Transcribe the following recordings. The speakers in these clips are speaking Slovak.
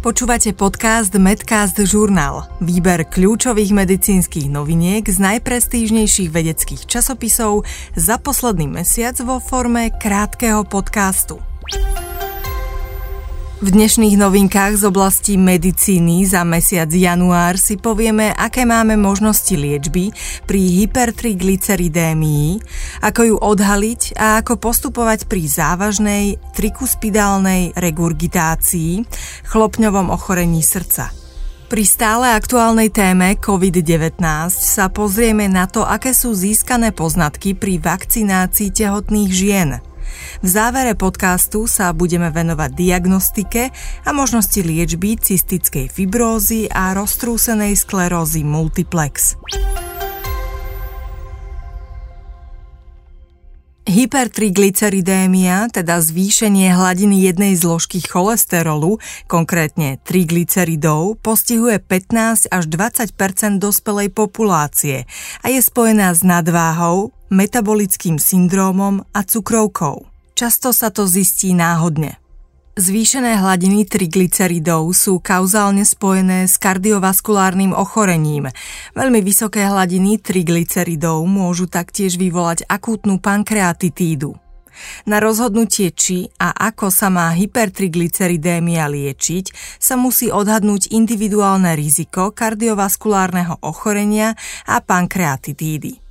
Počúvate podcast Medcast Journal. Výber kľúčových medicínskych noviniek z najprestížnejších vedeckých časopisov za posledný mesiac vo forme krátkeho podcastu. V dnešných novinkách z oblasti medicíny za mesiac január si povieme, aké máme možnosti liečby pri hypertriglyceridémii, ako ju odhaliť a ako postupovať pri závažnej trikuspidálnej regurgitácii, chlopňovom ochorení srdca. Pri stále aktuálnej téme COVID-19 sa pozrieme na to, aké sú získané poznatky pri vakcinácii tehotných žien – v závere podcastu sa budeme venovať diagnostike a možnosti liečby cystickej fibrózy a roztrúsenej sklerózy multiplex. Hypertriglyceridémia, teda zvýšenie hladiny jednej zložky cholesterolu, konkrétne triglyceridov, postihuje 15 až 20% dospelej populácie a je spojená s nadváhou, metabolickým syndrómom a cukrovkou. Často sa to zistí náhodne. Zvýšené hladiny triglyceridov sú kauzálne spojené s kardiovaskulárnym ochorením. Veľmi vysoké hladiny triglyceridov môžu taktiež vyvolať akútnu pankreatitídu. Na rozhodnutie, či a ako sa má hypertriglyceridémia liečiť, sa musí odhadnúť individuálne riziko kardiovaskulárneho ochorenia a pankreatitídy.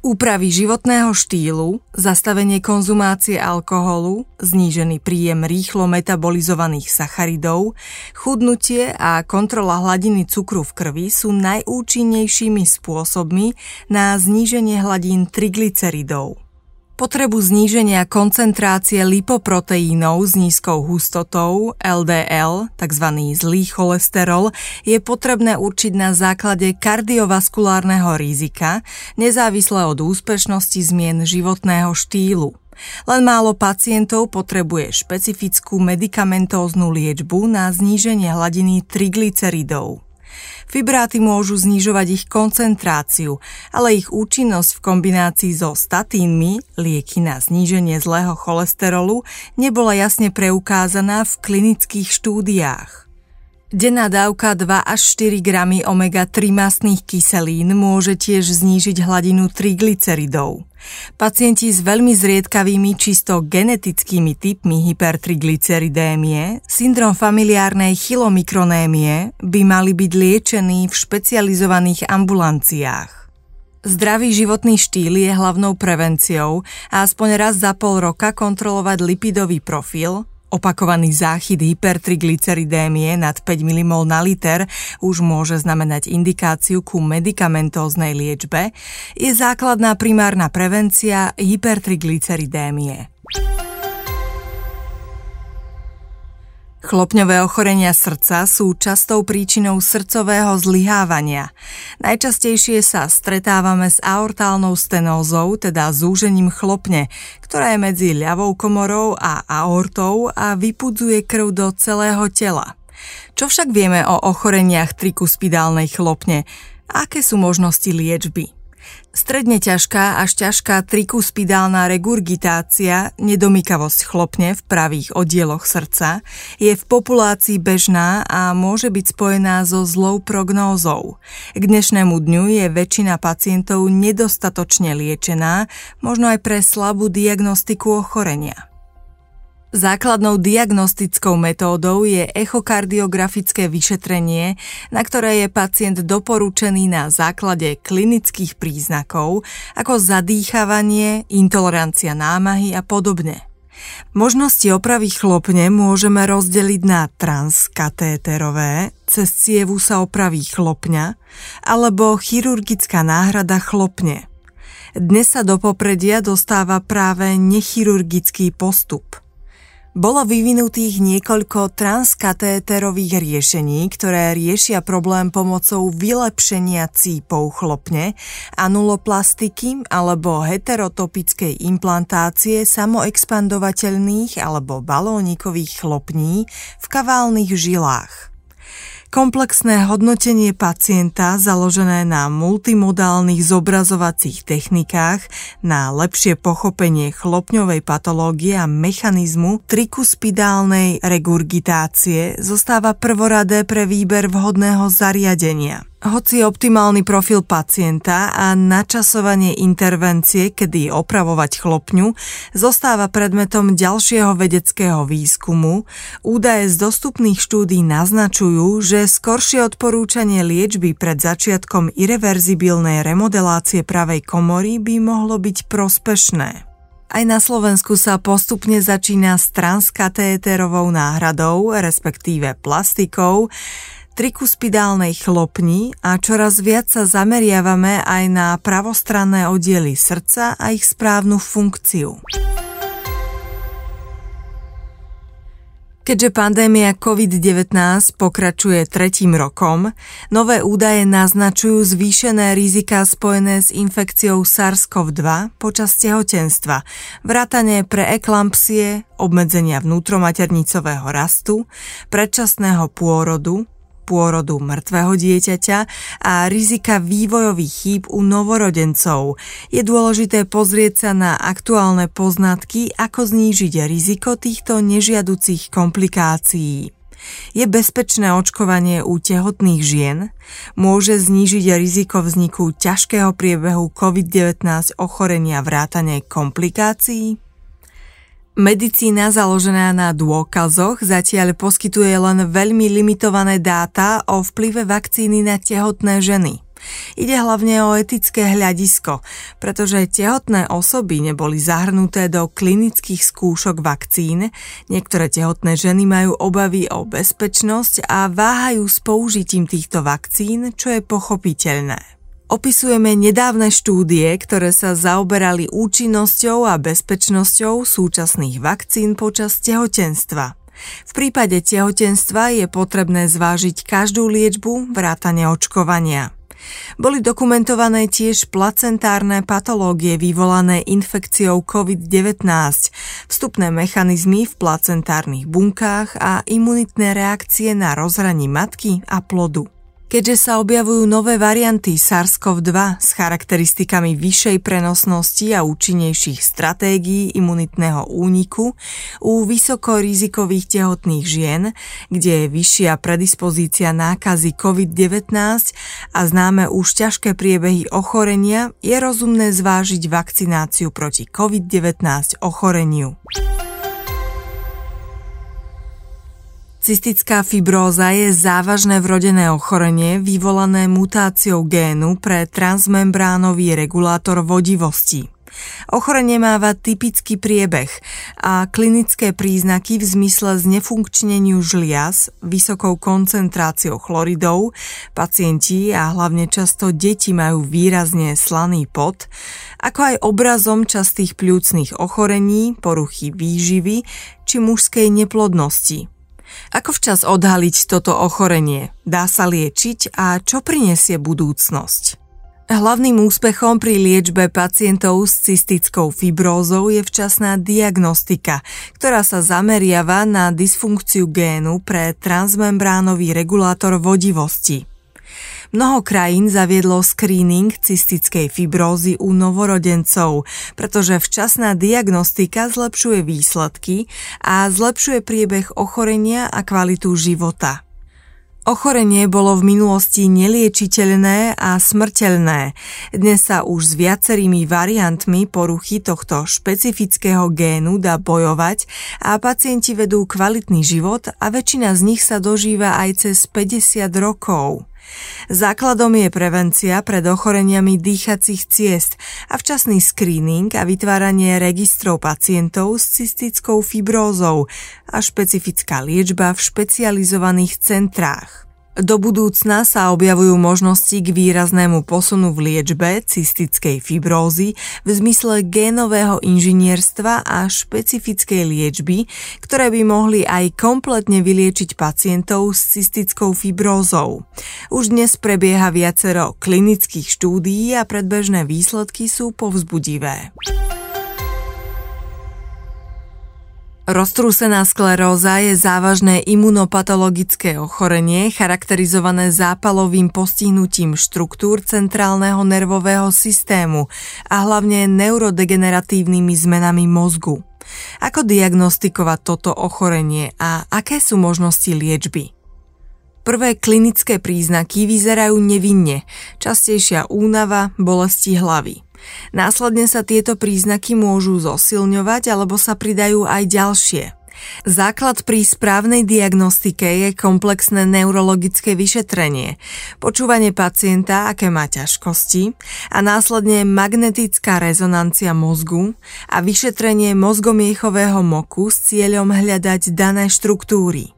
Úpravy životného štýlu, zastavenie konzumácie alkoholu, znížený príjem rýchlo metabolizovaných sacharidov, chudnutie a kontrola hladiny cukru v krvi sú najúčinnejšími spôsobmi na zníženie hladín triglyceridov. Potrebu zníženia koncentrácie lipoproteínov s nízkou hustotou LDL, tzv. zlý cholesterol, je potrebné určiť na základe kardiovaskulárneho rizika, nezávisle od úspešnosti zmien životného štýlu. Len málo pacientov potrebuje špecifickú medikamentóznu liečbu na zníženie hladiny triglyceridov. Fibráty môžu znižovať ich koncentráciu, ale ich účinnosť v kombinácii so statínmi, lieky na zníženie zlého cholesterolu, nebola jasne preukázaná v klinických štúdiách. Denná dávka 2 až 4 gramy omega-3 mastných kyselín môže tiež znížiť hladinu triglyceridov. Pacienti s veľmi zriedkavými čisto genetickými typmi hypertriglyceridémie, syndrom familiárnej chylomikronémie by mali byť liečení v špecializovaných ambulanciách. Zdravý životný štýl je hlavnou prevenciou a aspoň raz za pol roka kontrolovať lipidový profil, Opakovaný záchyt hypertriglyceridémie nad 5 mmol na liter už môže znamenať indikáciu ku medikamentóznej liečbe, je základná primárna prevencia hypertriglyceridémie. Chlopňové ochorenia srdca sú častou príčinou srdcového zlyhávania. Najčastejšie sa stretávame s aortálnou stenózou, teda zúžením chlopne, ktorá je medzi ľavou komorou a aortou a vypudzuje krv do celého tela. Čo však vieme o ochoreniach trikuspidálnej chlopne? Aké sú možnosti liečby? Stredne ťažká až ťažká trikuspidálna regurgitácia, nedomykavosť chlopne v pravých oddieloch srdca, je v populácii bežná a môže byť spojená so zlou prognózou. K dnešnému dňu je väčšina pacientov nedostatočne liečená, možno aj pre slabú diagnostiku ochorenia. Základnou diagnostickou metódou je echokardiografické vyšetrenie, na ktoré je pacient doporučený na základe klinických príznakov ako zadýchavanie, intolerancia námahy a podobne. Možnosti opravy chlopne môžeme rozdeliť na transkatéterové, cez cievu sa opraví chlopňa, alebo chirurgická náhrada chlopne – Dnes sa do popredia dostáva práve nechirurgický postup – bolo vyvinutých niekoľko transkatéterových riešení, ktoré riešia problém pomocou vylepšenia cípov chlopne, anuloplastiky alebo heterotopickej implantácie samoexpandovateľných alebo balónikových chlopní v kaválnych žilách. Komplexné hodnotenie pacienta založené na multimodálnych zobrazovacích technikách na lepšie pochopenie chlopňovej patológie a mechanizmu trikuspidálnej regurgitácie zostáva prvoradé pre výber vhodného zariadenia. Hoci optimálny profil pacienta a načasovanie intervencie, kedy opravovať chlopňu, zostáva predmetom ďalšieho vedeckého výskumu, údaje z dostupných štúdí naznačujú, že skoršie odporúčanie liečby pred začiatkom irreverzibilnej remodelácie pravej komory by mohlo byť prospešné. Aj na Slovensku sa postupne začína s transkatéterovou náhradou, respektíve plastikou, trikuspidálnej chlopni a čoraz viac sa zameriavame aj na pravostranné oddiely srdca a ich správnu funkciu. Keďže pandémia COVID-19 pokračuje tretím rokom, nové údaje naznačujú zvýšené rizika spojené s infekciou SARS-CoV-2 počas tehotenstva, vrátane pre eklampsie, obmedzenia vnútromaternicového rastu, predčasného pôrodu, pôrodu mŕtvého dieťaťa a rizika vývojových chýb u novorodencov. Je dôležité pozrieť sa na aktuálne poznatky, ako znížiť riziko týchto nežiaducich komplikácií. Je bezpečné očkovanie u tehotných žien? Môže znížiť riziko vzniku ťažkého priebehu COVID-19 ochorenia vrátane komplikácií? Medicína založená na dôkazoch zatiaľ poskytuje len veľmi limitované dáta o vplyve vakcíny na tehotné ženy. Ide hlavne o etické hľadisko, pretože tehotné osoby neboli zahrnuté do klinických skúšok vakcín, niektoré tehotné ženy majú obavy o bezpečnosť a váhajú s použitím týchto vakcín, čo je pochopiteľné. Opisujeme nedávne štúdie, ktoré sa zaoberali účinnosťou a bezpečnosťou súčasných vakcín počas tehotenstva. V prípade tehotenstva je potrebné zvážiť každú liečbu vrátane očkovania. Boli dokumentované tiež placentárne patológie vyvolané infekciou COVID-19, vstupné mechanizmy v placentárnych bunkách a imunitné reakcie na rozhraní matky a plodu. Keďže sa objavujú nové varianty SARS-CoV-2 s charakteristikami vyššej prenosnosti a účinnejších stratégií imunitného úniku u vysokorizikových tehotných žien, kde je vyššia predispozícia nákazy COVID-19 a známe už ťažké priebehy ochorenia, je rozumné zvážiť vakcináciu proti COVID-19 ochoreniu. Cystická fibróza je závažné vrodené ochorenie vyvolané mutáciou génu pre transmembránový regulátor vodivosti. Ochorenie máva typický priebeh a klinické príznaky v zmysle znefunkčneniu žliaz, vysokou koncentráciou chloridov, pacienti a hlavne často deti majú výrazne slaný pot, ako aj obrazom častých pľúcnych ochorení, poruchy výživy či mužskej neplodnosti. Ako včas odhaliť toto ochorenie? Dá sa liečiť a čo prinesie budúcnosť? Hlavným úspechom pri liečbe pacientov s cystickou fibrózou je včasná diagnostika, ktorá sa zameriava na dysfunkciu génu pre transmembránový regulátor vodivosti. Mnoho krajín zaviedlo screening cystickej fibrózy u novorodencov, pretože včasná diagnostika zlepšuje výsledky a zlepšuje priebeh ochorenia a kvalitu života. Ochorenie bolo v minulosti neliečiteľné a smrteľné. Dnes sa už s viacerými variantmi poruchy tohto špecifického génu dá bojovať a pacienti vedú kvalitný život a väčšina z nich sa dožíva aj cez 50 rokov. Základom je prevencia pred ochoreniami dýchacích ciest a včasný screening a vytváranie registrov pacientov s cystickou fibrózou a špecifická liečba v špecializovaných centrách. Do budúcna sa objavujú možnosti k výraznému posunu v liečbe cystickej fibrózy v zmysle génového inžinierstva a špecifickej liečby, ktoré by mohli aj kompletne vyliečiť pacientov s cystickou fibrózou. Už dnes prebieha viacero klinických štúdií a predbežné výsledky sú povzbudivé. Roztrúsená skleróza je závažné imunopatologické ochorenie charakterizované zápalovým postihnutím štruktúr centrálneho nervového systému a hlavne neurodegeneratívnymi zmenami mozgu. Ako diagnostikovať toto ochorenie a aké sú možnosti liečby? Prvé klinické príznaky vyzerajú nevinne, častejšia únava, bolesti hlavy. Následne sa tieto príznaky môžu zosilňovať alebo sa pridajú aj ďalšie. Základ pri správnej diagnostike je komplexné neurologické vyšetrenie, počúvanie pacienta, aké má ťažkosti a následne magnetická rezonancia mozgu a vyšetrenie mozgomiechového moku s cieľom hľadať dané štruktúry.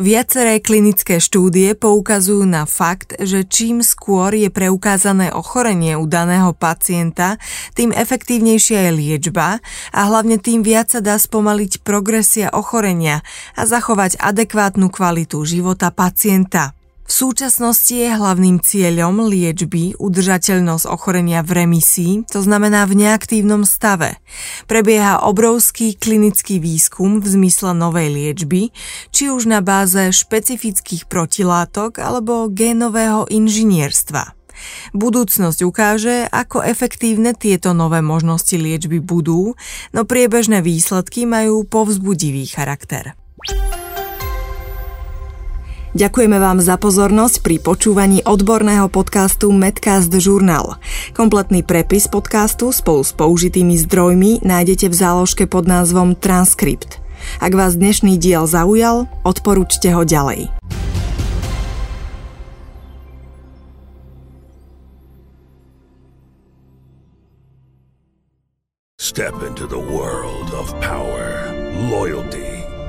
Viaceré klinické štúdie poukazujú na fakt, že čím skôr je preukázané ochorenie u daného pacienta, tým efektívnejšia je liečba a hlavne tým viac sa dá spomaliť progresia ochorenia a zachovať adekvátnu kvalitu života pacienta. V súčasnosti je hlavným cieľom liečby udržateľnosť ochorenia v remisii, to znamená v neaktívnom stave. Prebieha obrovský klinický výskum v zmysle novej liečby, či už na báze špecifických protilátok alebo génového inžinierstva. Budúcnosť ukáže, ako efektívne tieto nové možnosti liečby budú, no priebežné výsledky majú povzbudivý charakter. Ďakujeme vám za pozornosť pri počúvaní odborného podcastu Medcast Journal. Kompletný prepis podcastu spolu s použitými zdrojmi nájdete v záložke pod názvom Transkript. Ak vás dnešný diel zaujal, odporúčte ho ďalej. Step into the world of power, loyalty